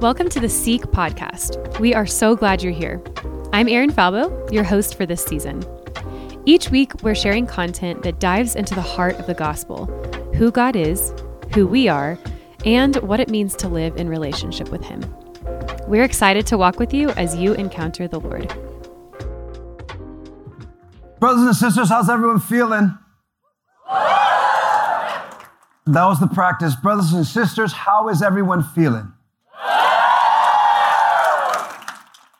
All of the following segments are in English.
Welcome to the Seek podcast. We are so glad you're here. I'm Erin Falbo, your host for this season. Each week, we're sharing content that dives into the heart of the gospel who God is, who we are, and what it means to live in relationship with Him. We're excited to walk with you as you encounter the Lord. Brothers and sisters, how's everyone feeling? That was the practice. Brothers and sisters, how is everyone feeling?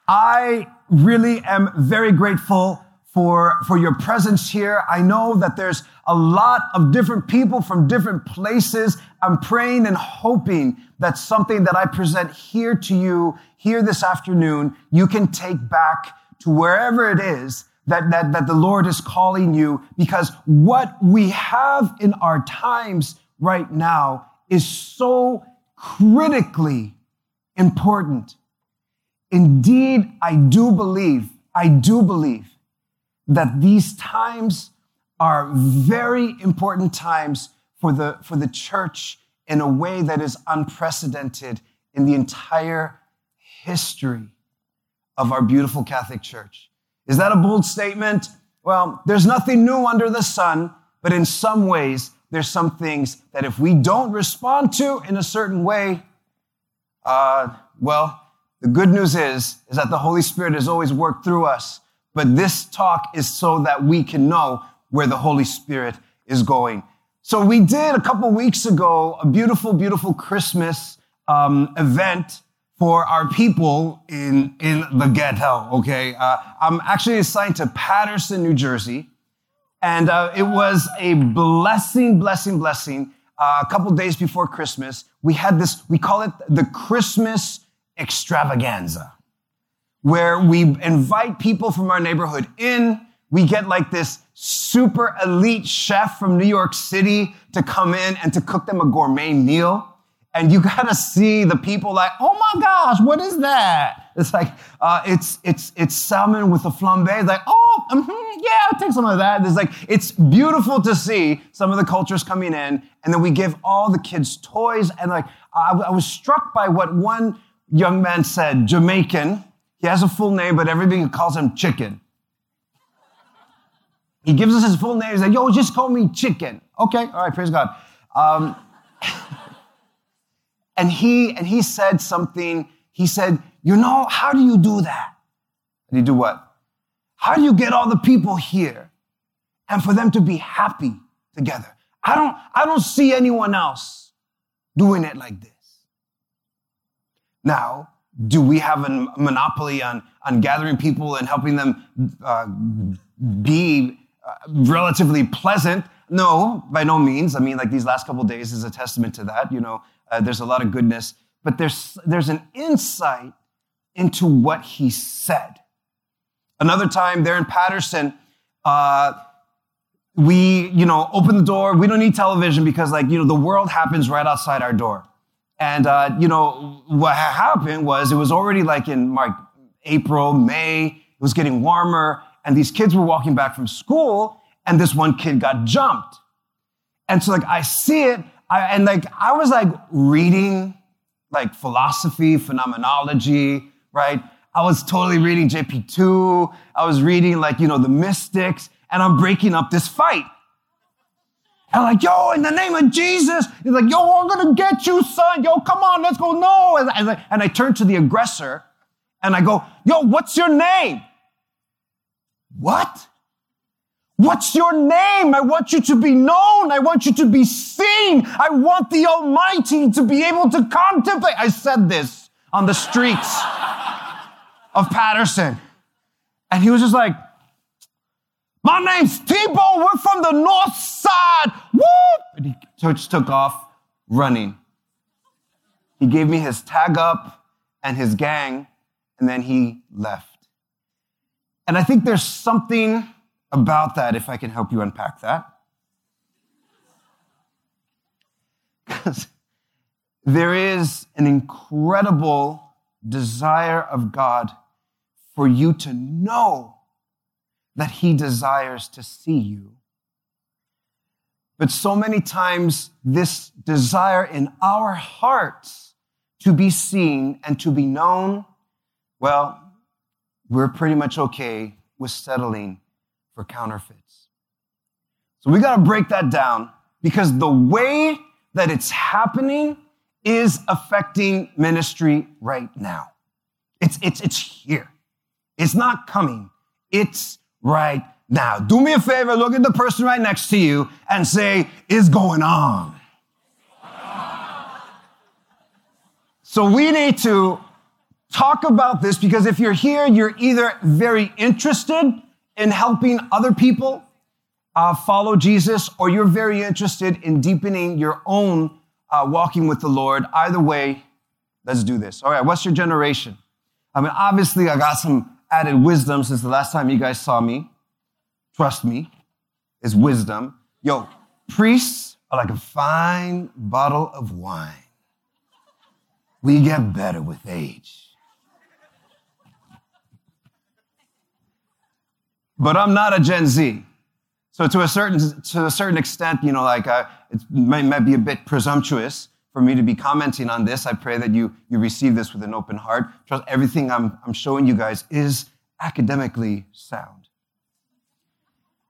I really am very grateful for, for your presence here. I know that there's a lot of different people from different places. I'm praying and hoping that something that I present here to you here this afternoon, you can take back to wherever it is that, that, that the Lord is calling you because what we have in our times right now is so critically important. Indeed, I do believe, I do believe that these times are very important times for the, for the church in a way that is unprecedented in the entire history of our beautiful Catholic Church. Is that a bold statement? Well, there's nothing new under the sun, but in some ways, there's some things that if we don't respond to in a certain way, uh, well, the good news is, is that the Holy Spirit has always worked through us. But this talk is so that we can know where the Holy Spirit is going. So we did a couple weeks ago a beautiful, beautiful Christmas um, event for our people in in the ghetto. Okay, uh, I'm actually assigned to Paterson, New Jersey, and uh, it was a blessing, blessing, blessing. Uh, a couple days before Christmas, we had this. We call it the Christmas extravaganza, where we invite people from our neighborhood in. We get like this super elite chef from New York City to come in and to cook them a gourmet meal. And you gotta see the people like, oh my gosh, what is that? It's like, uh, it's, it's, it's salmon with a flambe. It's like, oh, mm-hmm, yeah, I'll take some of that. It's like, it's beautiful to see some of the cultures coming in. And then we give all the kids toys. And like, I, I was struck by what one young man said, Jamaican. He has a full name, but everybody calls him Chicken. He gives us his full name. He's like, yo, just call me Chicken. Okay, all right, praise God. Um, and he and he said something. He said, you know, how do you do that? And you do what? How do you get all the people here and for them to be happy together? I don't, I don't see anyone else doing it like this. Now, do we have a monopoly on, on gathering people and helping them uh, be uh, relatively pleasant? No, by no means. I mean, like these last couple days is a testament to that. You know, uh, there's a lot of goodness, but there's, there's an insight into what he said. Another time there in Paterson, uh, we, you know, open the door. We don't need television because, like, you know, the world happens right outside our door. And, uh, you know, what happened was it was already like in like April, May, it was getting warmer, and these kids were walking back from school, and this one kid got jumped. And so, like, I see it, I, and like, I was like reading like philosophy, phenomenology, right? I was totally reading JP2. I was reading like, you know, the mystics, and I'm breaking up this fight. And like, yo, in the name of Jesus, he's like, yo, I'm gonna get you, son. Yo, come on, let's go. No. And I, and I turn to the aggressor and I go, yo, what's your name? What? What's your name? I want you to be known. I want you to be seen. I want the Almighty to be able to contemplate. I said this on the streets of Paterson. And he was just like, my name's Tebow. We're from the north side. Whoop! And he just took off running. He gave me his tag up and his gang, and then he left. And I think there's something about that, if I can help you unpack that. Because there is an incredible desire of God for you to know that He desires to see you. But so many times, this desire in our hearts to be seen and to be known, well, we're pretty much okay with settling for counterfeits. So we got to break that down because the way that it's happening is affecting ministry right now. It's, it's, it's here. It's not coming. It's right now. Do me a favor, look at the person right next to you and say, is going on. So we need to talk about this because if you're here, you're either very interested in helping other people uh, follow Jesus, or you're very interested in deepening your own uh, walking with the Lord. Either way, let's do this. All right, what's your generation? I mean, obviously, I got some added wisdom since the last time you guys saw me. Trust me, is wisdom. Yo, priests are like a fine bottle of wine. We get better with age. But I'm not a Gen Z. So to a certain, to a certain extent, you know, like uh, it might, might be a bit presumptuous for me to be commenting on this. I pray that you, you receive this with an open heart. Trust everything I'm, I'm showing you guys is academically sound.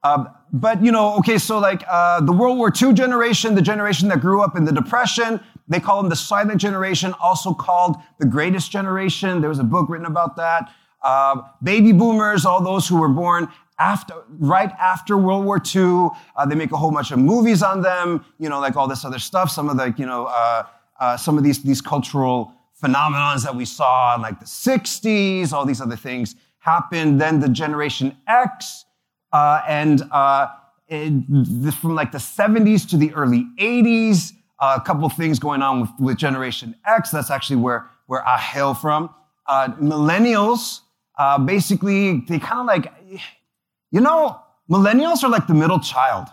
Uh, but, you know, okay, so like uh, the World War II generation, the generation that grew up in the Depression, they call them the silent generation, also called the greatest generation. There was a book written about that. Uh, baby boomers, all those who were born after, right after World War II. Uh, they make a whole bunch of movies on them, you know, like all this other stuff. Some of the, you know, uh, uh some of these, these cultural phenomenons that we saw in like the 60s, all these other things happened. Then the Generation X, uh, and uh, it, from like the 70s to the early 80s, uh, a couple things going on with, with Generation X. That's actually where, where I hail from. Millennials, basically, they kind of like, you know, millennials are like the middle child.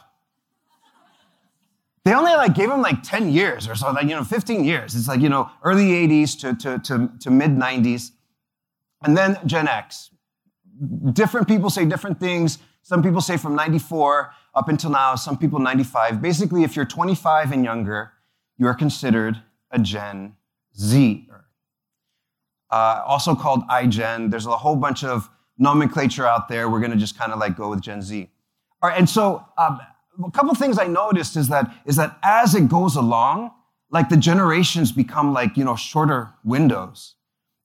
They only like gave them like 10 years or so, like, you know, 15 years. It's like, you know, early 80s to, to, to, to mid 90s. And then Gen X. Different people say different things. Some people say from 94 up until now, some people 95. Basically, if you're 25 and younger, you are considered a Gen Z. Uh, also called iGen. There's a whole bunch of nomenclature out there. We're going to just kind of like go with Gen Z. All right, and so um, a couple things I noticed is that is that as it goes along, like the generations become like you know shorter windows,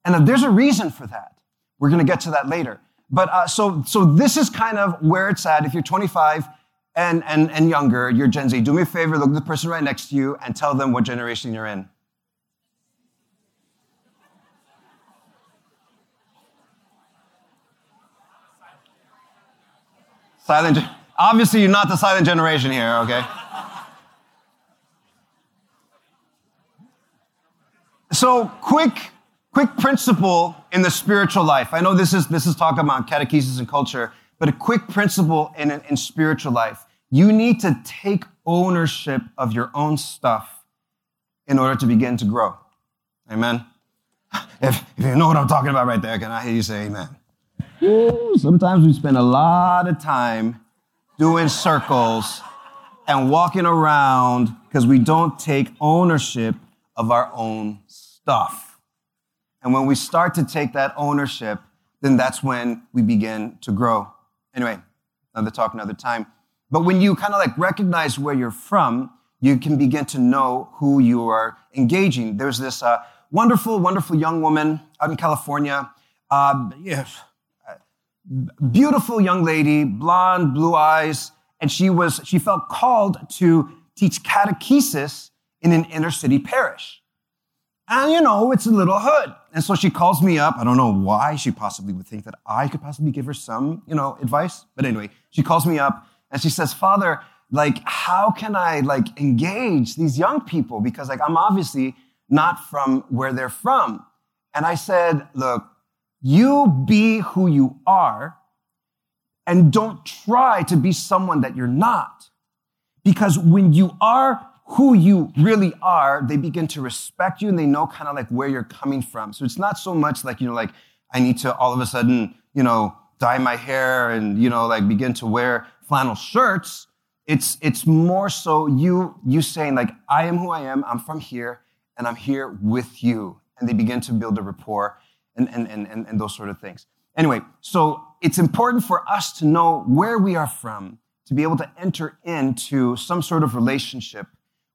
and there's a reason for that. We're going to get to that later. But uh, so so this is kind of where it's at. If you're 25 and and and younger, you're Gen Z. Do me a favor, look at the person right next to you and tell them what generation you're in. Silent, obviously, you're not the silent generation here, okay? So, quick, quick principle in the spiritual life. I know this is this is talking about catechesis and culture, but a quick principle in, in spiritual life. You need to take ownership of your own stuff in order to begin to grow. Amen. If, if you know what I'm talking about right there, can I hear you say amen? Sometimes we spend a lot of time doing circles and walking around because we don't take ownership of our own stuff. And when we start to take that ownership, then that's when we begin to grow. Anyway, another talk, another time. But when you kind of like recognize where you're from, you can begin to know who you are engaging. There's this uh, wonderful, wonderful young woman out in California. Uh, yeah, beautiful young lady, blonde, blue eyes, and she was she felt called to teach catechesis in an inner city parish. And you know, it's a little hood. And so she calls me up. I don't know why she possibly would think that I could possibly give her some, you know, advice. But anyway, she calls me up and she says, Father, like, how can I like engage these young people? Because like I'm obviously not from where they're from. And I said, look, you be who you are and don't try to be someone that you're not. Because when you are who you really are, they begin to respect you and they know kind of like where you're coming from. So it's not so much like, you know, like I need to all of a sudden, you know, dye my hair and, you know, like begin to wear flannel shirts. It's, it's more so you, you saying like, I am who I am. I'm from here and I'm here with you. and they begin to build a rapport and, and, and, and those sort of things. Anyway, so it's important for us to know where we are from to be able to enter into some sort of relationship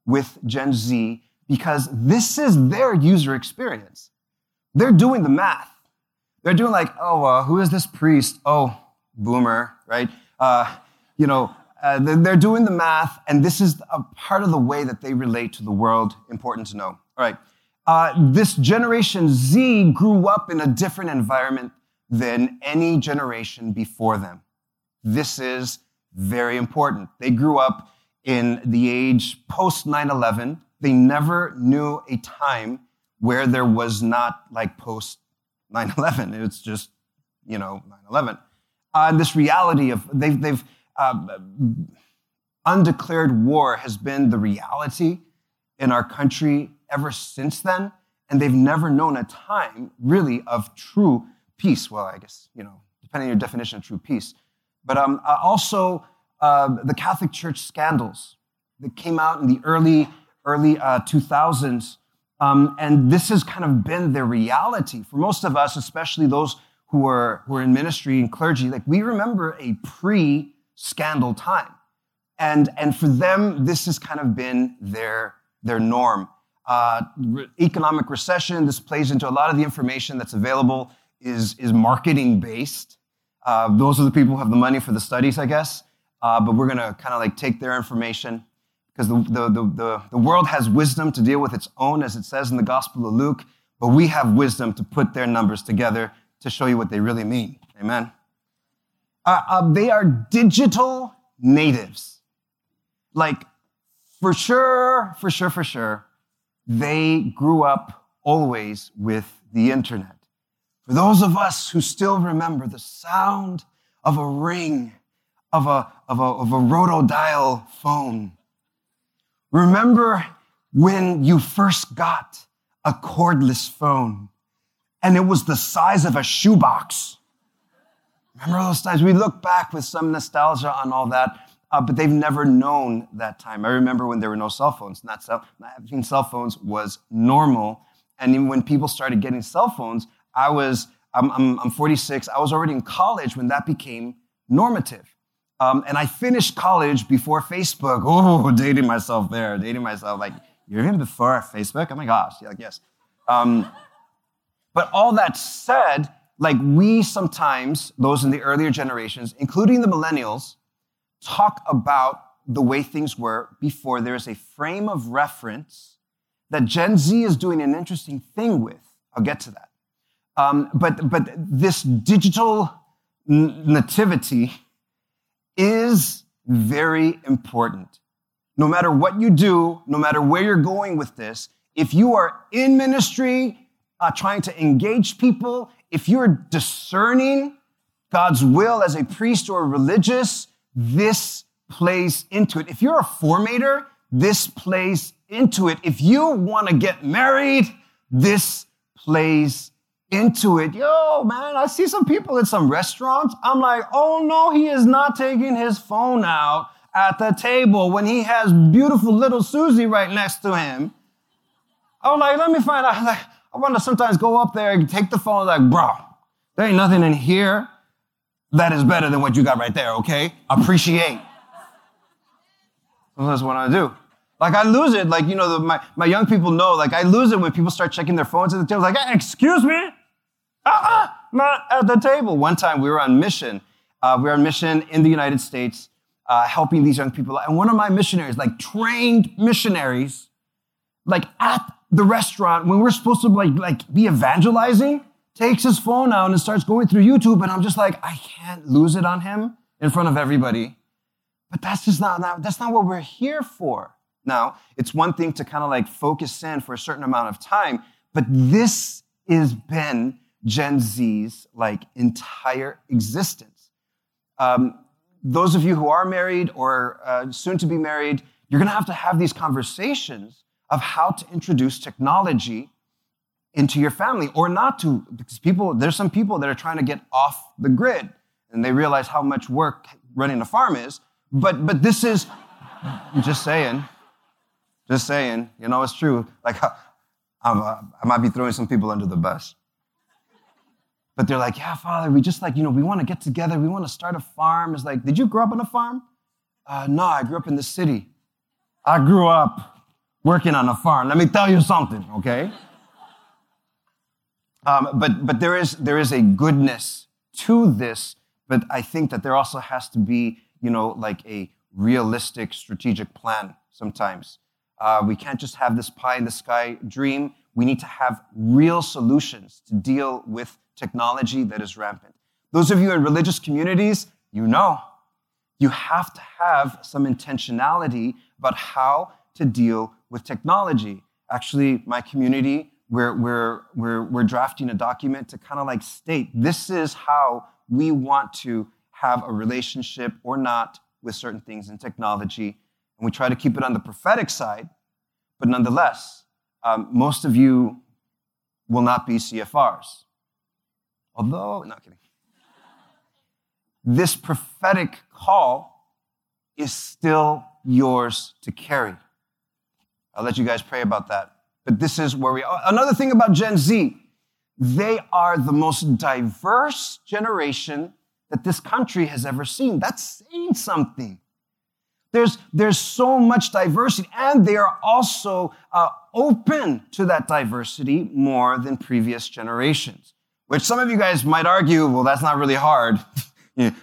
with Gen Z because this is their user experience. They're doing the math. They're doing like, oh, uh, who is this priest? Oh, boomer, right? Uh, you know, uh, they're doing the math, and this is a part of the way that they relate to the world. Important to know. All right. Uh, this generation Z grew up in a different environment than any generation before them. This is very important. They grew up in the age post 9 11. They never knew a time where there was not like post 9 11. It's just, you know, 9 11. Uh, this reality of they've, they've uh, undeclared war has been the reality in our country ever since then. And they've never known a time really of true peace. Well, I guess, you know, depending on your definition of true peace. But um, uh, also uh, the Catholic Church scandals that came out in the early, early uh, 2000s. Um, and this has kind of been the reality for most of us, especially those who are, who are in ministry and clergy. Like we remember a pre scandal time. And, and for them, this has kind of been their, their norm. Uh, re- economic recession, this plays into a lot of the information that's available is, is marketing based. Uh, those are the people who have the money for the studies, I guess. Uh, but we're going to kind of like take their information because the, the, the, the, the world has wisdom to deal with its own, as it says in the Gospel of Luke, but we have wisdom to put their numbers together to show you what they really mean. Amen. Uh, uh, they are digital natives. Like, for sure, for sure, for sure, they grew up always with the internet. For those of us who still remember the sound of a ring, of a, of a, of a rotodial phone, remember when you first got a cordless phone and it was the size of a shoebox Remember those times? We look back with some nostalgia on all that, uh, but they've never known that time. I remember when there were no cell phones. Not cell, having cell phones was normal. And even when people started getting cell phones, I was, I'm, I'm, I'm 46, I was already in college when that became normative. Um, and I finished college before Facebook. Oh, dating myself there, dating myself. Like, you're even before Facebook? Oh my gosh. Yeah, like, yes. Um, but all that said, like we sometimes, those in the earlier generations, including the millennials, talk about the way things were before there's a frame of reference that Gen Z is doing an interesting thing with. I'll get to that. Um, but, but this digital nativity is very important. No matter what you do, no matter where you're going with this, if you are in ministry, uh, trying to engage people, if you're discerning God's will as a priest or a religious, this plays into it. If you're a formator, this plays into it. If you want to get married, this plays into it. Yo, man, I see some people at some restaurants. I'm like, oh no, he is not taking his phone out at the table when he has beautiful little Susie right next to him. I'm like, let me find out. Like, I want to sometimes go up there and take the phone like, bro, there ain't nothing in here that is better than what you got right there, okay? Appreciate. Well, that's what I do. Like I lose it. Like, you know, the, my, my young people know, like I lose it when people start checking their phones at the table. Like, excuse me? Uh-uh, not at the table. One time we were on mission. Uh, we were on mission in the United States, uh, helping these young people. And one of my missionaries, like trained missionaries, like at the restaurant when we're supposed to like, like be evangelizing, takes his phone out and starts going through YouTube. And I'm just like, I can't lose it on him in front of everybody. But that's just not, not that's not what we're here for. Now, it's one thing to kind of like focus in for a certain amount of time, but this has been Gen Z's like entire existence. Um, those of you who are married or uh, soon to be married, you're going to have to have these conversations of how to introduce technology into your family or not to because people there's some people that are trying to get off the grid and they realize how much work running a farm is but but this is just saying just saying you know it's true like uh, I might be throwing some people under the bus. But they're like, yeah, Father, we just like, you know, we want to get together. We want to start a farm. It's like, did you grow up on a farm? Uh, no, I grew up in the city. I grew up working on a farm. Let me tell you something, okay? Um, but but there is there is a goodness to this, but I think that there also has to be, you know, like a realistic strategic plan sometimes. Uh, we can't just have this pie in the sky dream. We need to have real solutions to deal with technology that is rampant. Those of you in religious communities, you know, you have to have some intentionality about how to deal with technology. Actually, my community, we're, we're, we're, we're drafting a document to kind of like state this is how we want to have a relationship or not with certain things in technology. And we try to keep it on the prophetic side, but nonetheless, um, most of you will not be CFRs. Although, not kidding. This prophetic call is still yours to carry. I'll let you guys pray about that. But this is where we are. Another thing about Gen Z, they are the most diverse generation that this country has ever seen. That's saying something. There's, there's so much diversity, and they are also uh, open to that diversity more than previous generations. Which some of you guys might argue, well, that's not really hard. you,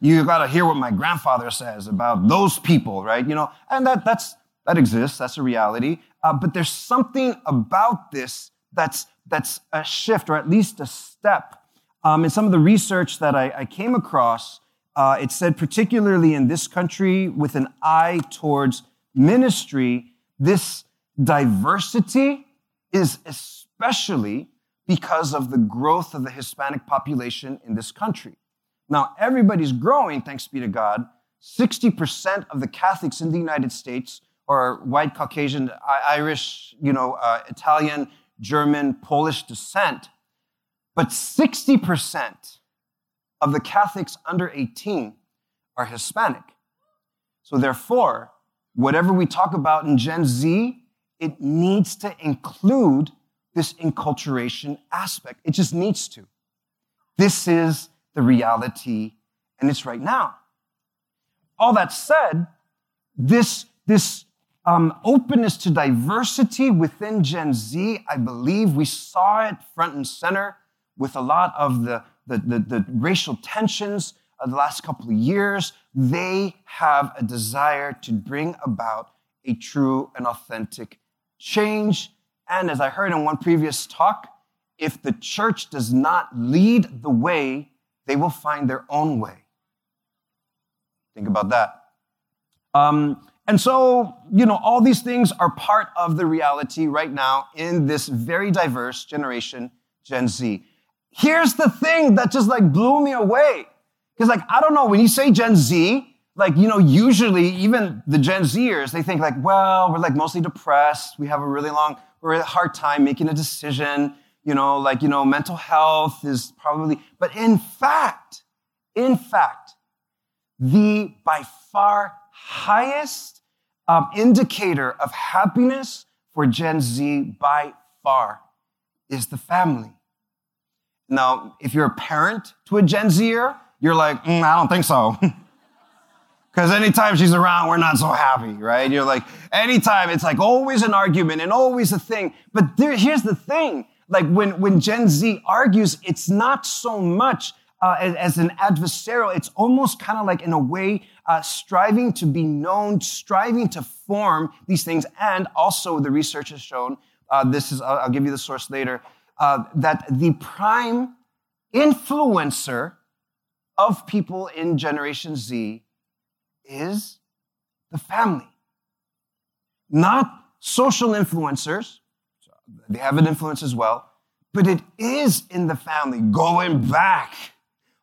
you got to hear what my grandfather says about those people, right? You know, and that that's that exists. That's a reality. Uh, but there's something about this that's that's a shift, or at least a step. Um, in some of the research that I, I came across, uh, it said particularly in this country, with an eye towards ministry, this diversity is especially because of the growth of the Hispanic population in this country. Now, everybody's growing, thanks be to God. 60% of the Catholics in the United States are white, Caucasian, Irish, you know, uh, Italian, German, Polish descent. But 60% of the Catholics under 18 are Hispanic. So, therefore, whatever we talk about in Gen Z, it needs to include this enculturation aspect. It just needs to. This is the reality, and it's right now. All that said, this, this um, openness to diversity within Gen Z, I believe we saw it front and center with a lot of the, the, the, the racial tensions of the last couple of years. They have a desire to bring about a true and authentic change and as I heard in one previous talk, if the church does not lead the way, they will find their own way. Think about that. Um, and so, you know, all these things are part of the reality right now in this very diverse generation, Gen Z. Here's the thing that just like blew me away. Because, like, I don't know, when you say Gen Z, like, you know, usually even the Gen Zers, they think like, well, we're like mostly depressed. We have a really long or a hard time making a decision. You know, like, you know, mental health is probably, but in fact, in fact, the by far highest um, indicator of happiness for Gen Z by far is the family. Now, if you're a parent to a Gen Zer, you're like, mm, I don't think so. Because anytime she's around, we're not so happy, right? You're like, anytime, it's like always an argument and always a thing. But there, here's the thing. Like when, when Gen Z argues, it's not so much uh, as, as, an adversarial. It's almost kind of like in a way, uh, striving to be known, striving to form these things. And also the research has shown, uh, this is, I'll, I'll, give you the source later, uh, that the prime influencer of people in Generation Z is the family. Not social influencers, they have an influence as well, but it is in the family, going back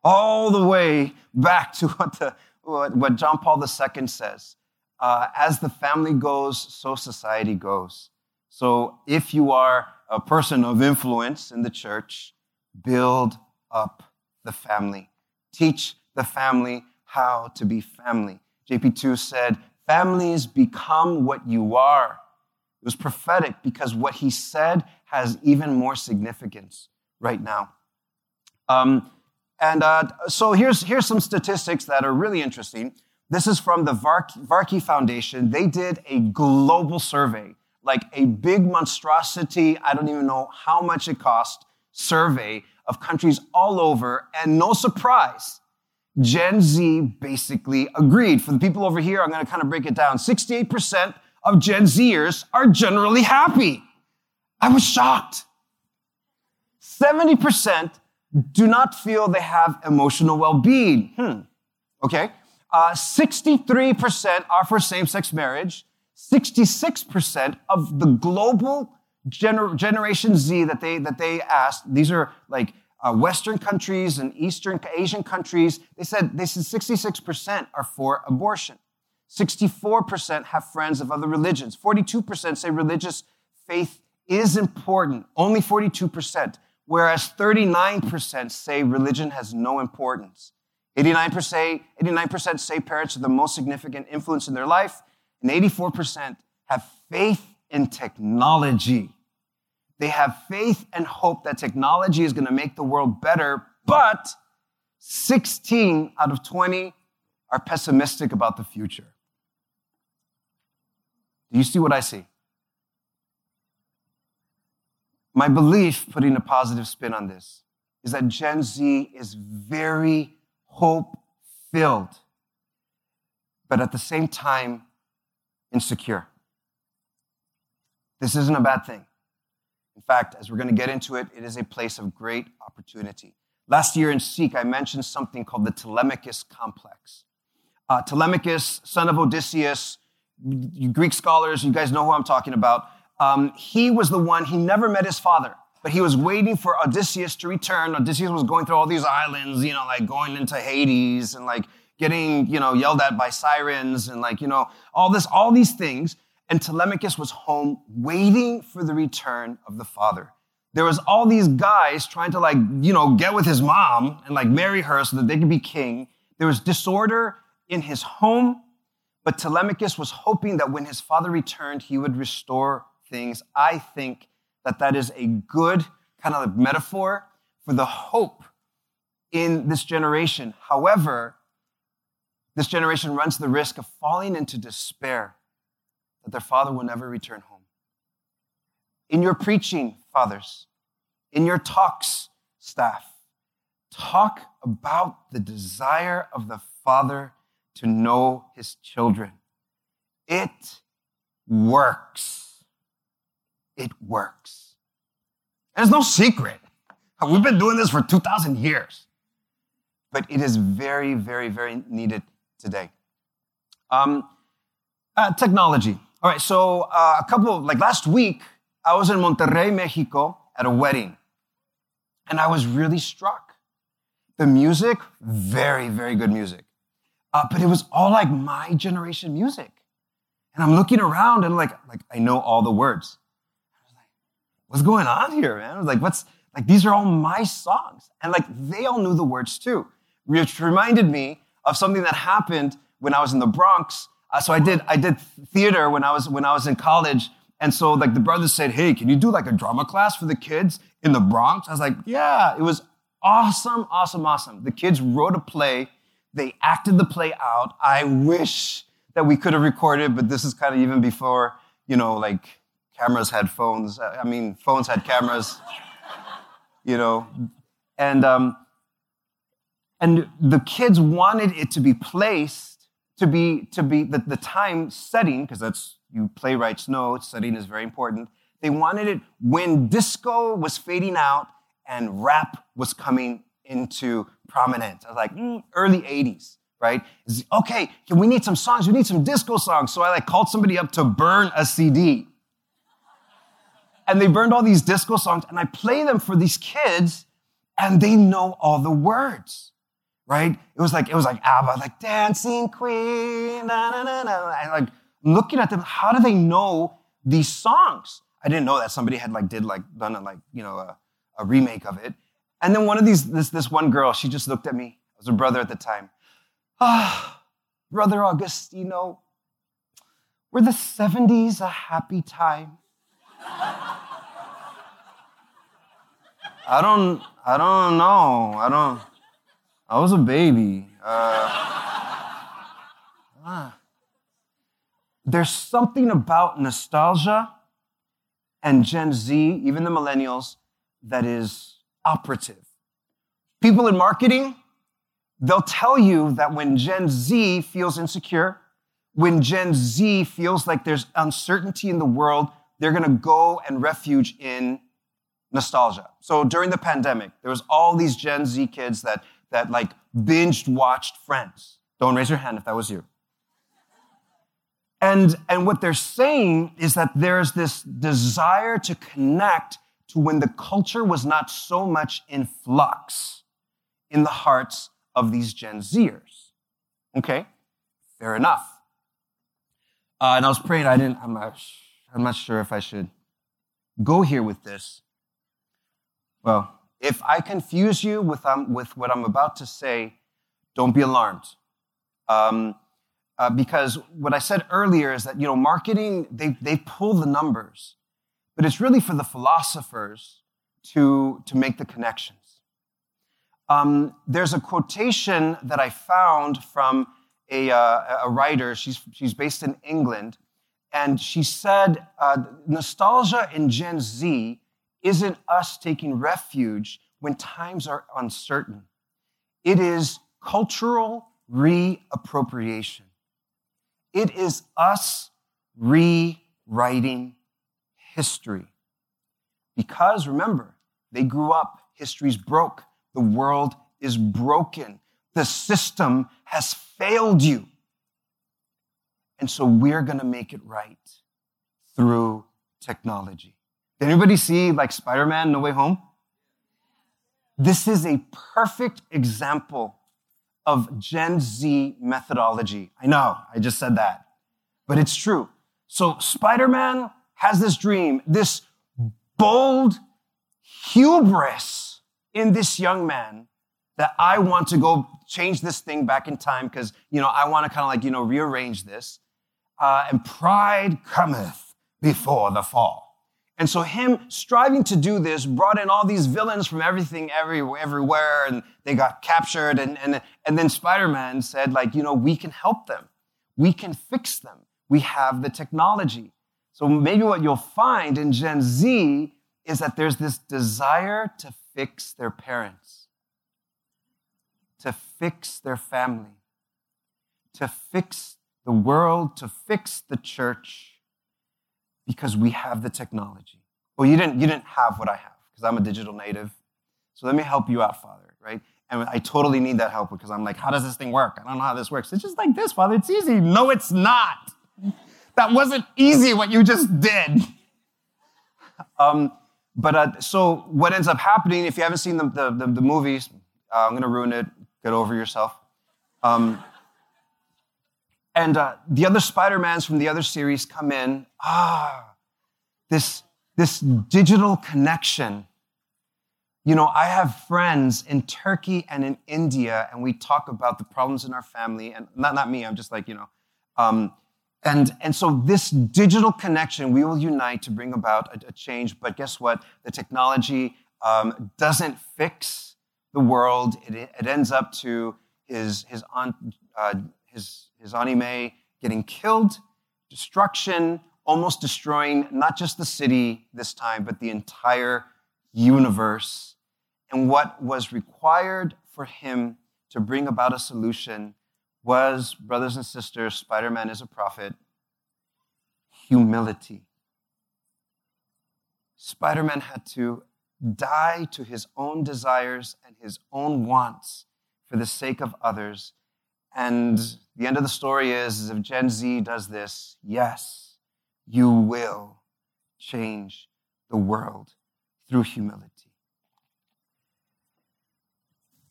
all the way back to what, the, what John Paul II says. Uh, as the family goes, so society goes. So if you are a person of influence in the church, build up the family. Teach the family how to be family. JP2 said, Families become what you are. It was prophetic because what he said has even more significance right now. Um, and uh, so here's, here's some statistics that are really interesting. This is from the Varkey Foundation. They did a global survey, like a big monstrosity, I don't even know how much it cost, survey of countries all over. And no surprise, Gen Z basically agreed. For the people over here, I'm going to kind of break it down. 68% of Gen Zers are generally happy. I was shocked. 70% do not feel they have emotional well-being. Hmm. Okay. Uh, 63% are for same-sex marriage. 66% of the global gener- Generation Z that they, that they asked, these are like uh, Western countries and Eastern Asian countries, they said, they said 66% are for abortion. 64% have friends of other religions. 42% say religious faith is important, only 42%, whereas 39% say religion has no importance. 89%, 89% say parents are the most significant influence in their life, and 84% have faith in technology. They have faith and hope that technology is going to make the world better, but 16 out of 20 are pessimistic about the future. Do you see what I see? My belief, putting a positive spin on this, is that Gen Z is very hope filled, but at the same time, insecure. This isn't a bad thing. In fact, as we're going to get into it, it is a place of great opportunity. Last year in Seek, I mentioned something called the Telemachus complex. Uh, Telemachus, son of Odysseus, Greek scholars, you guys know who I'm talking about. Um, he was the one, he never met his father, but he was waiting for Odysseus to return. Odysseus was going through all these islands, you know, like going into Hades and like getting, you know, yelled at by sirens and like, you know, all this, all these things. And Telemachus was home waiting for the return of the father. There was all these guys trying to like, you know, get with his mom and like marry her so that they could be king. There was disorder in his home but Telemachus was hoping that when his father returned, he would restore things. I think that that is a good kind of metaphor for the hope in this generation. However, this generation runs the risk of falling into despair that their father will never return home. In your preaching, fathers, in your talks, staff, talk about the desire of the father to know his children. It works. It works. There's no secret. We've been doing this for 2,000 years. But it is very, very, very needed today. Um, uh, technology. All right, so uh, a couple, like last week, I was in Monterrey, Mexico at a wedding. And I was really struck. The music, very, very good music. Uh, but it was all like my generation music. And I'm looking around and like, like I know all the words. What's going on here, man? I was like, what's like these are all my songs. And like they all knew the words too. Which reminded me of something that happened when I was in the Bronx. Uh, so I did I did theater when I was when I was in college. And so like the brothers said, hey, can you do like a drama class for the kids in the Bronx? I was like, yeah, it was awesome, awesome, awesome. The kids wrote a play they acted the play out. I wish that we could have recorded, but this is kind of even before, you know, like cameras had phones. I mean, phones had cameras, you know. And, um, and the kids wanted it to be placed, to be, to be the, the time setting, because that's, you playwrights know, setting is very important. They wanted it when disco was fading out and rap was coming into prominence. I was like, mm, early 80s, right? okay, we need some songs. We need some disco songs. So I like called somebody up to burn a CD. And they burned all these disco songs, and I play them for these kids, and they know all the words, right? It was like it was like ABBA, like Dancing Queen, na na na na. And like looking at them, how do they know these songs? I didn't know that somebody had like did like done a like you know a, a remake of it. And then one of these, this, this one girl, she just looked at me. I was her brother at the time. Ah, Brother Agustino, Were the 70s a happy time? I don't, I don't know. I don't, I was a baby. Uh, ah. There's something about nostalgia and Gen Z, even the millennials, that is operative. People in marketing, they'll tell you that when Gen Z feels insecure, when Gen Z feels like there's uncertainty in the world, they're gonna go and refuge in nostalgia. So during the pandemic, there was all these Gen Z kids that, that like binged watched Friends. Don't raise your hand if that was you. And, and what they're saying is that there's this desire to connect to when the culture was not so much in flux in the hearts of these Gen Zers. Okay, fair enough. Uh, and I was praying, I didn't, I'm not, I'm not sure if I should go here with this. Well, if I confuse you with, um, with what I'm about to say, don't be alarmed. Um, uh, because what I said earlier is that, you know, marketing, they, they pull the numbers, but it's really for the philosophers to, to make the connections. Um, there's a quotation that I found from a, uh, a writer. She's, she's based in England. And she said, uh, nostalgia in Gen Z isn't us taking refuge when times are uncertain. It is cultural reappropriation. It is us rewriting history. Because remember, they grew up, history's broke, the world is broken, the system has failed you. And so we're gonna make it right through technology. Did anybody see like Spider Man No Way Home? This is a perfect example of Gen Z methodology. I know, I just said that, but it's true. So Spider Man has this dream, this bold hubris in this young man that I want to go change this thing back in time because, you know, I want to kind of like, you know, rearrange this. Uh, and pride cometh before the fall. And so him striving to do this brought in all these villains from everything, every, everywhere, and they got captured. And, and, and then Spider-Man said, like, you know, we can help them. We can fix them. We have the technology. So maybe what you'll find in Gen Z is that there's this desire to fix their parents, to fix their family, to fix the world, to fix the church because we have the technology. Well, you didn't, you didn't have what I have because I'm a digital native. So let me help you out, Father, right? And I totally need that help because I'm like, how does this thing work? I don't know how this works. It's just like this, Father. It's easy. No, it's not. That wasn't easy what you just did. Um, but uh, so what ends up happening, if you haven't seen the, the, the, the movies, uh, I'm going to ruin it. Get over yourself. Um, and uh, the other Spider-Mans from the other series come in. Ah, this, this digital connection. You know, I have friends in Turkey and in India, and we talk about the problems in our family. And not, not me, I'm just like, you know. Um, and, and so this digital connection, we will unite to bring about a, a change. But guess what? The technology um, doesn't fix the world. It, it ends up to his, his, aunt, uh, his his Aunt May getting killed, destruction, almost destroying not just the city this time, but the entire universe. And what was required for him to bring about a solution was, brothers and sisters, Spider Man is a prophet, humility. Spider Man had to die to his own desires and his own wants for the sake of others and the end of the story is, is if Gen Z does this, yes, you will change the world through humility.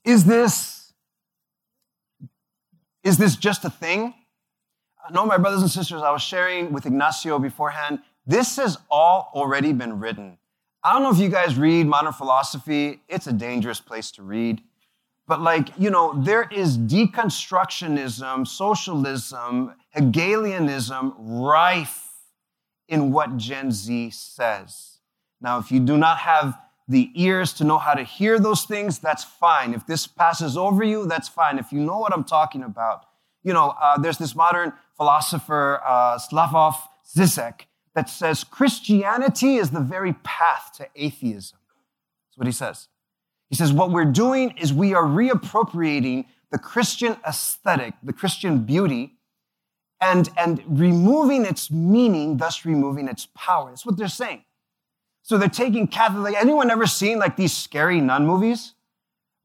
Is this, is this just a thing? Uh, no, my brothers and sisters, I was sharing with Ignacio beforehand. This has all already been written. I don't know if you guys read modern philosophy. It's a dangerous place to read. But like, you know, there is deconstructionism, socialism, Hegelianism rife in what Gen Z says. Now, if you do not have the ears to know how to hear those things, that's fine. If this passes over you, that's fine. If you know what I'm talking about, you know, uh, there's this modern philosopher, uh, Zizek, that says Christianity is the very path to atheism. That's what he says. He says, what we're doing is we are reappropriating the Christian aesthetic, the Christian beauty, and, and removing its meaning, thus removing its power. That's what they're saying. So they're taking Catholic. Anyone ever seen like these scary nun movies?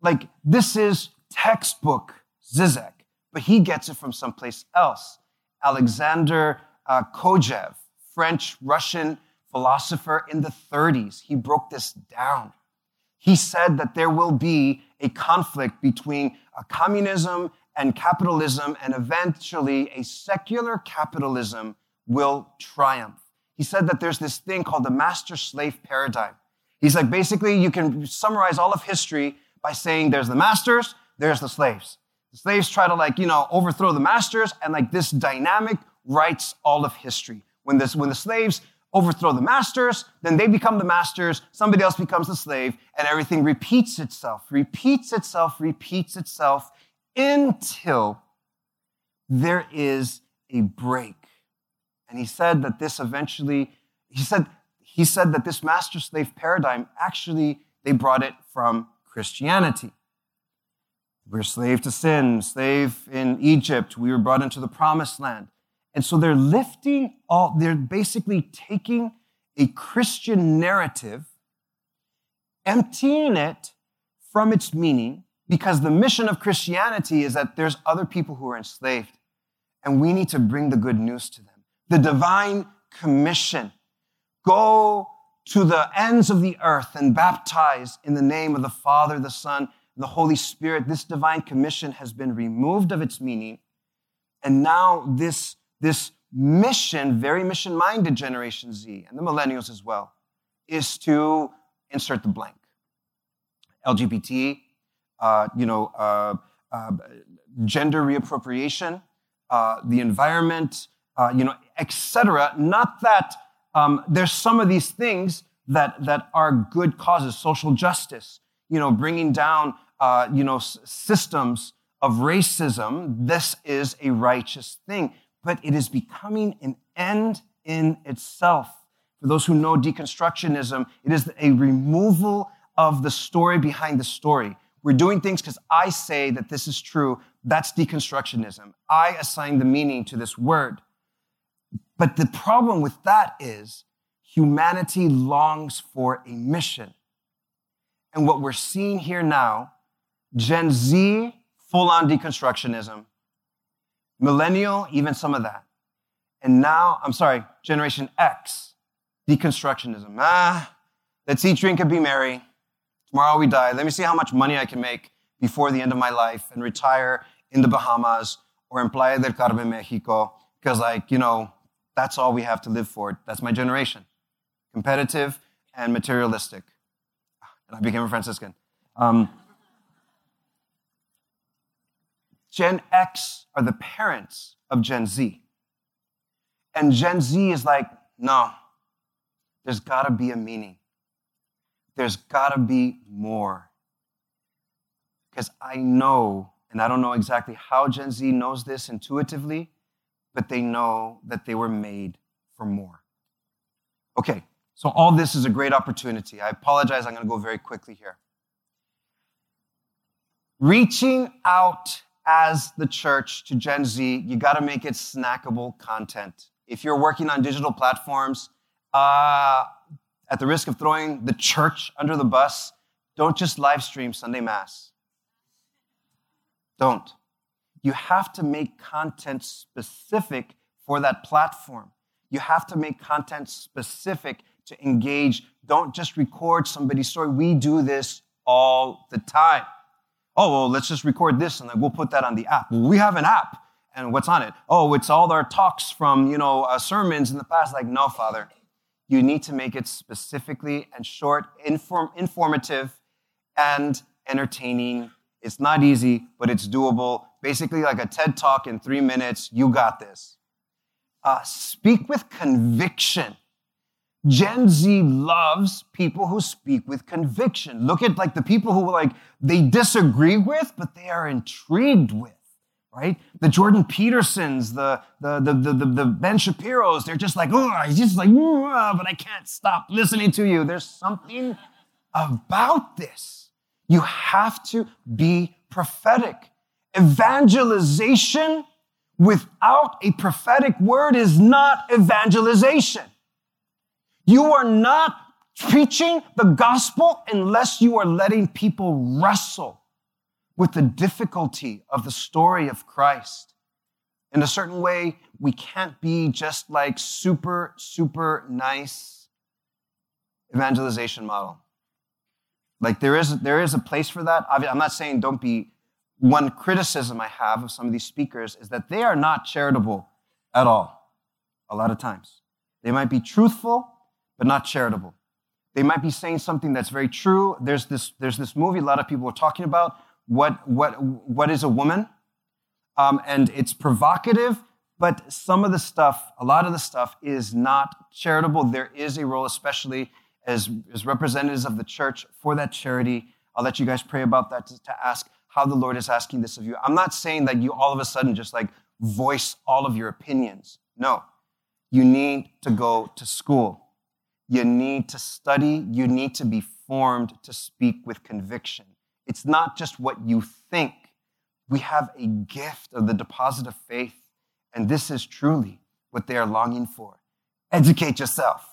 Like this is textbook Zizek, but he gets it from someplace else. Alexander uh, Kojève, French Russian philosopher in the 30s, he broke this down. He said that there will be a conflict between a communism and capitalism, and eventually a secular capitalism will triumph. He said that there's this thing called the master slave paradigm. He's like, basically, you can summarize all of history by saying there's the masters, there's the slaves. The slaves try to, like, you know, overthrow the masters, and like this dynamic writes all of history. When, this, when the slaves overthrow the masters, then they become the masters, somebody else becomes the slave, and everything repeats itself, repeats itself, repeats itself until there is a break. And he said that this eventually, he said, he said that this master slave paradigm actually, they brought it from Christianity. We're slave to sin, slave in Egypt. We were brought into the promised land. And so they're lifting all, they're basically taking a Christian narrative, emptying it from its meaning, because the mission of Christianity is that there's other people who are enslaved, and we need to bring the good news to them. The divine commission go to the ends of the earth and baptize in the name of the Father, the Son, and the Holy Spirit. This divine commission has been removed of its meaning. And now this, this mission, very mission minded Generation Z and the millennials as well, is to insert the blank. LGBT, uh, you know, uh, uh, gender reappropriation, uh, the environment, uh, you know, etc. Not that um, there's some of these things that that are good causes, social justice, you know, bringing down, uh, you know, s- systems of racism. This is a righteous thing, but it is becoming an end in itself. For those who know deconstructionism, it is a removal of the story behind the story. We're doing things because I say that this is true. That's deconstructionism. I assign the meaning to this word. But the problem with that is humanity longs for a mission. And what we're seeing here now, Gen Z, full on deconstructionism, millennial, even some of that. And now, I'm sorry, Generation X, deconstructionism. Ah, let's eat, drink, and be merry. Tomorrow we die. Let me see how much money I can make before the end of my life and retire in the Bahamas or in Playa del Carmen, Mexico. Because, like, you know, that's all we have to live for. That's my generation competitive and materialistic. And I became a Franciscan. Um, Gen X are the parents of Gen Z. And Gen Z is like, no, there's got to be a meaning. There's got to be more. Because I know, and I don't know exactly how Gen Z knows this intuitively, but they know that they were made for more. Okay, so all this is a great opportunity. I apologize, I'm to go very quickly here. Reaching out as the church to Gen Z, you got to make it snackable content. If you're working on digital platforms, uh, at the risk of throwing the church under the bus, don't just live stream Sunday Mass. Don't. You have to make content specific for that platform. You have to make content specific to engage. Don't just record somebody's story. We do this all the time. Oh, well, let's just record this and then we'll put that on the app. Well, we have an app. And what's on it? Oh, it's all our talks from, you know, uh, sermons in the past. Like, no, Father. You need to make it specifically and short, inform, informative, and entertaining It's not easy, but it's doable. Basically, like a TED talk in three minutes, you got this. Uh, speak with conviction. Gen Z loves people who speak with conviction. Look at like the people who like they disagree with, but they are intrigued with, right? The Jordan Petersons, the the the the, the, Ben Shapiro's, they're just like, oh, he's just like, but I can't stop listening to you. There's something about this. You have to be prophetic. Evangelization without a prophetic word is not evangelization. You are not preaching the gospel unless you are letting people wrestle with the difficulty of the story of Christ. In a certain way, we can't be just like super, super nice evangelization model. Like there is, there is a place for that. I'm not saying don't be. One criticism I have of some of these speakers is that they are not charitable at all, a lot of times. They might be truthful, but not charitable. They might be saying something that's very true. There's this, there's this movie a lot of people are talking about. What, what, what is a woman? Um, and it's provocative, but some of the stuff, a lot of the stuff is not charitable. There is a role, especially as, as representatives of the church, for that charity. I'll let you guys pray about that to, to ask how the Lord is asking this of you. I'm not saying that you all of a sudden just like voice all of your opinions. No. You need to go to school. You need to study. You need to be formed to speak with conviction. It's not just what you think. We have a gift of the deposit of faith, and this is truly what they are longing for. Educate yourself,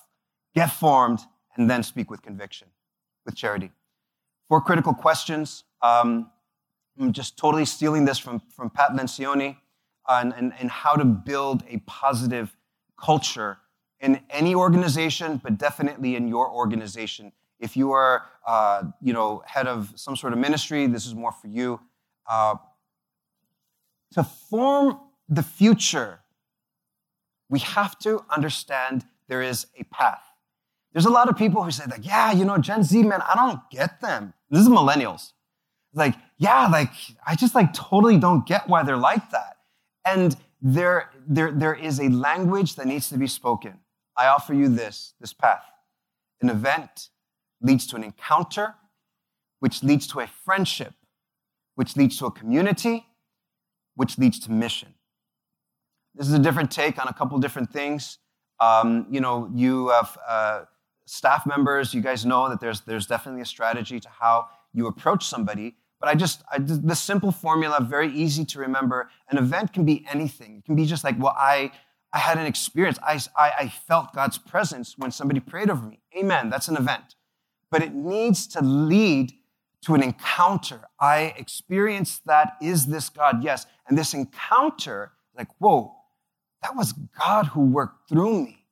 get formed, and then speak with conviction, with charity. Four critical questions. Um, I'm just totally stealing this from, from Pat Lencioni on, and, and how to build a positive culture in any organization, but definitely in your organization. If you are, uh, you know, head of some sort of ministry, this is more for you. Uh, to form the future, we have to understand there is a path. There's a lot of people who say like, yeah, you know, Gen Z, man, I don't get them. This is millennials. Like, yeah, like I just like totally don't get why they're like that. And there, there, there is a language that needs to be spoken. I offer you this, this path. An event leads to an encounter, which leads to a friendship, which leads to a community, which leads to mission. This is a different take on a couple different things. Um, you know, you have uh, staff members, you guys know that there's, there's definitely a strategy to how you approach somebody. But I just, I, simple formula, very easy to remember. An event can be anything. It can be just like, well, I, I had an experience. I, I, I felt God's presence when somebody prayed over me. Amen. That's an event. But it needs to lead to an encounter. I experienced that. Is this God? Yes. And this encounter, like, whoa, that was God who worked through me,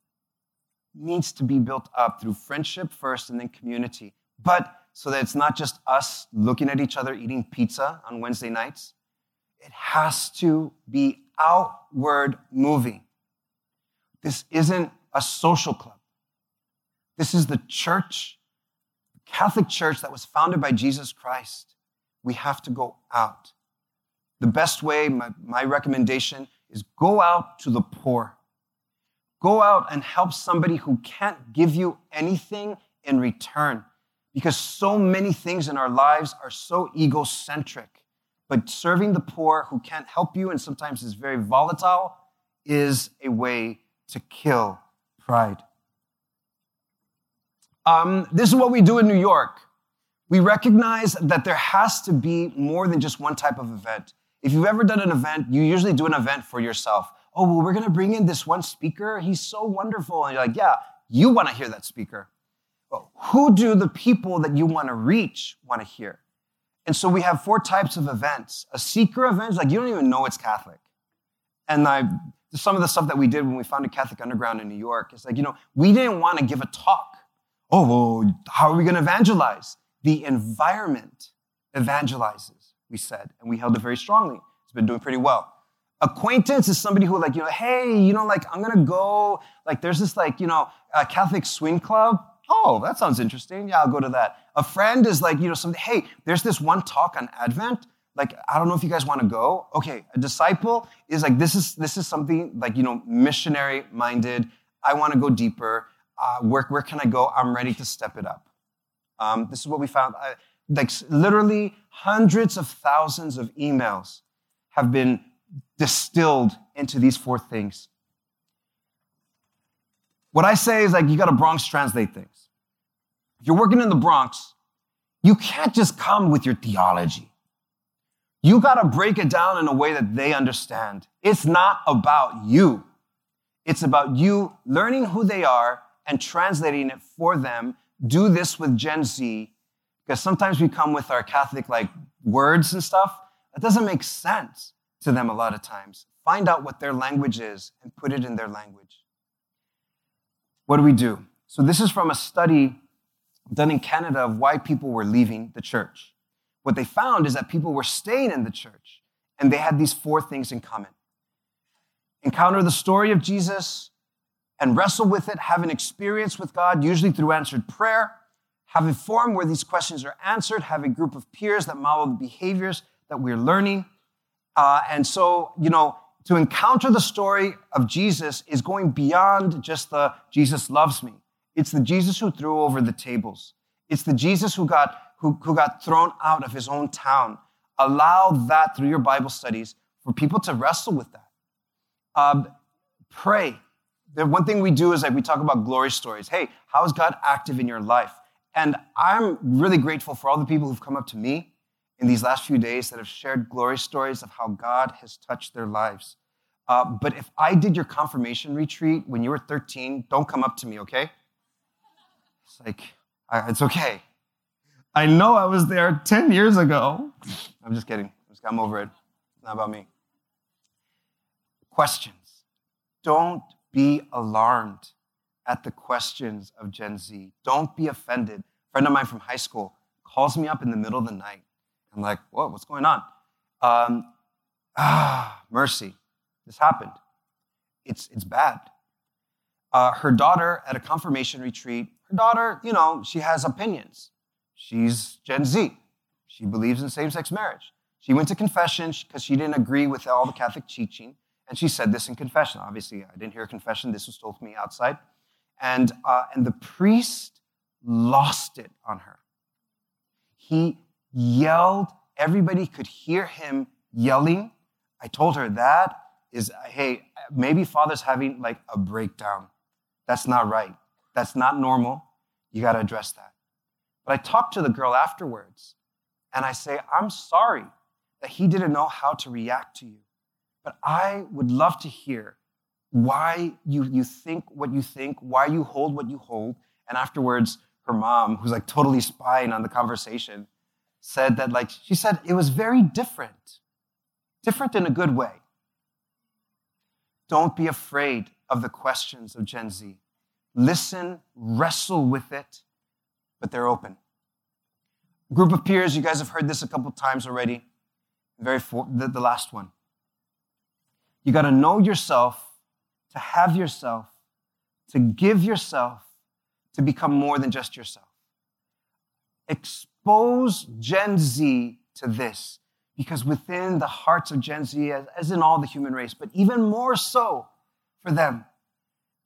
needs to be built up through friendship first and then community. But so that it's not just us looking at each other eating pizza on Wednesday nights, it has to be outward moving. This isn't a social club. This is the church, the Catholic Church that was founded by Jesus Christ. We have to go out. The best way, my, my recommendation, is go out to the poor. Go out and help somebody who can't give you anything in return because so many things in our lives are so egocentric. But serving the poor who can't help you and sometimes is very volatile is a way to kill pride. Um, this is what we do in New York. We recognize that there has to be more than just one type of event. If you've ever done an event, you usually do an event for yourself. Oh, well, we're going to bring in this one speaker. He's so wonderful. And you're like, yeah, you want to hear that speaker. But who do the people that you want to reach want to hear? And so we have four types of events. A seeker event is like you don't even know it's Catholic. And I some of the stuff that we did when we founded Catholic Underground in New York. It's like, you know, we didn't want to give a talk. Oh, well, how are we going to evangelize? The environment evangelizes, we said, and we held it very strongly. It's been doing pretty well. Acquaintance is somebody who, like, you know, hey, you know, like, I'm going to go, like, there's this, like, you know, a Catholic swing club. Oh, that sounds interesting. Yeah, I'll go to that. A friend is like, you know, something, hey, there's this one talk on Advent like I don't know if you guys want to go. Okay, a disciple is like this is this is something like you know missionary minded. I want to go deeper. Uh, where where can I go? I'm ready to step it up. Um, this is what we found. I, like literally hundreds of thousands of emails have been distilled into these four things. What I say is like you got to Bronx translate things. If you're working in the Bronx, you can't just come with your theology. You got to break it down in a way that they understand. It's not about you. It's about you learning who they are and translating it for them. Do this with Gen Z because sometimes we come with our Catholic like words and stuff. That doesn't make sense to them a lot of times. Find out what their language is and put it in their language. What do we do? So, this is from a study done in Canada of why people were leaving the church. What they found is that people were staying in the church and they had these four things in common encounter the story of Jesus and wrestle with it, have an experience with God, usually through answered prayer, have a forum where these questions are answered, have a group of peers that model the behaviors that we're learning. Uh, and so, you know, to encounter the story of Jesus is going beyond just the Jesus loves me. It's the Jesus who threw over the tables. It's the Jesus who got, who, who got thrown out of his own town. Allow that through your Bible studies for people to wrestle with that. Um, pray. The one thing we do is like we talk about glory stories. Hey, how is God active in your life? And I'm really grateful for all the people who've come up to me in these last few days that have shared glory stories of how God has touched their lives. Uh, but if I did your confirmation retreat when you were 13, don't come up to me, okay? It's like, it's okay. I know I was there 10 years ago. I'm just kidding. I'm over it. It's not about me. Questions. Don't be alarmed at the questions of Gen Z. Don't be offended. A friend of mine from high school calls me up in the middle of the night. I'm like, whoa, what's going on? Um, ah, mercy. This happened. It's, it's bad. Uh, her daughter at a confirmation retreat, her daughter, you know, she has opinions. She's Gen Z. She believes in same sex marriage. She went to confession because she didn't agree with all the Catholic teaching. And she said this in confession. Obviously, I didn't hear confession. This was told to me outside. And, uh, and the priest lost it on her. He yelled. Everybody could hear him yelling. I told her that is, hey, maybe father's having like a breakdown. That's not right. That's not normal. You got to address that. But I talked to the girl afterwards and I say, I'm sorry that he didn't know how to react to you. But I would love to hear why you, you think what you think, why you hold what you hold. And afterwards, her mom, who's like totally spying on the conversation, said that, like, she said it was very different, different in a good way. Don't be afraid of the questions of Gen Z. Listen, wrestle with it, but they're open. Group of peers, you guys have heard this a couple times already. Very for, the, the last one. You got to know yourself, to have yourself, to give yourself, to become more than just yourself. Expose Gen Z to this because within the hearts of Gen Z, as, as in all the human race, but even more so for them,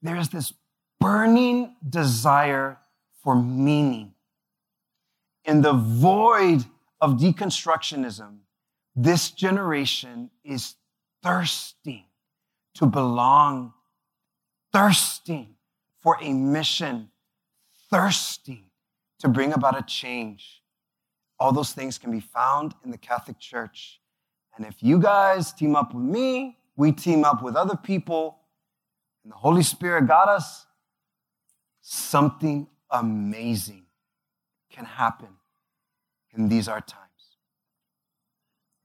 there is this burning desire for meaning. In the void of deconstructionism, this generation is thirsting to belong, thirsting for a mission, thirsting to bring about a change. All those things can be found in the Catholic Church. And if you guys team up with me, we team up with other people, and the Holy Spirit got us, something amazing can happen in these our times.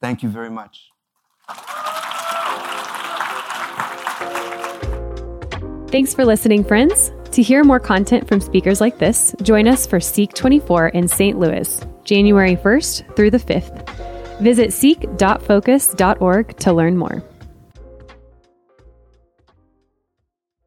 Thank you very much. Thanks for listening, friends. To hear more content from speakers like this, join us for Seek 24 in St. Louis, January 1st through the 5th. Visit seek.focus.org to learn more.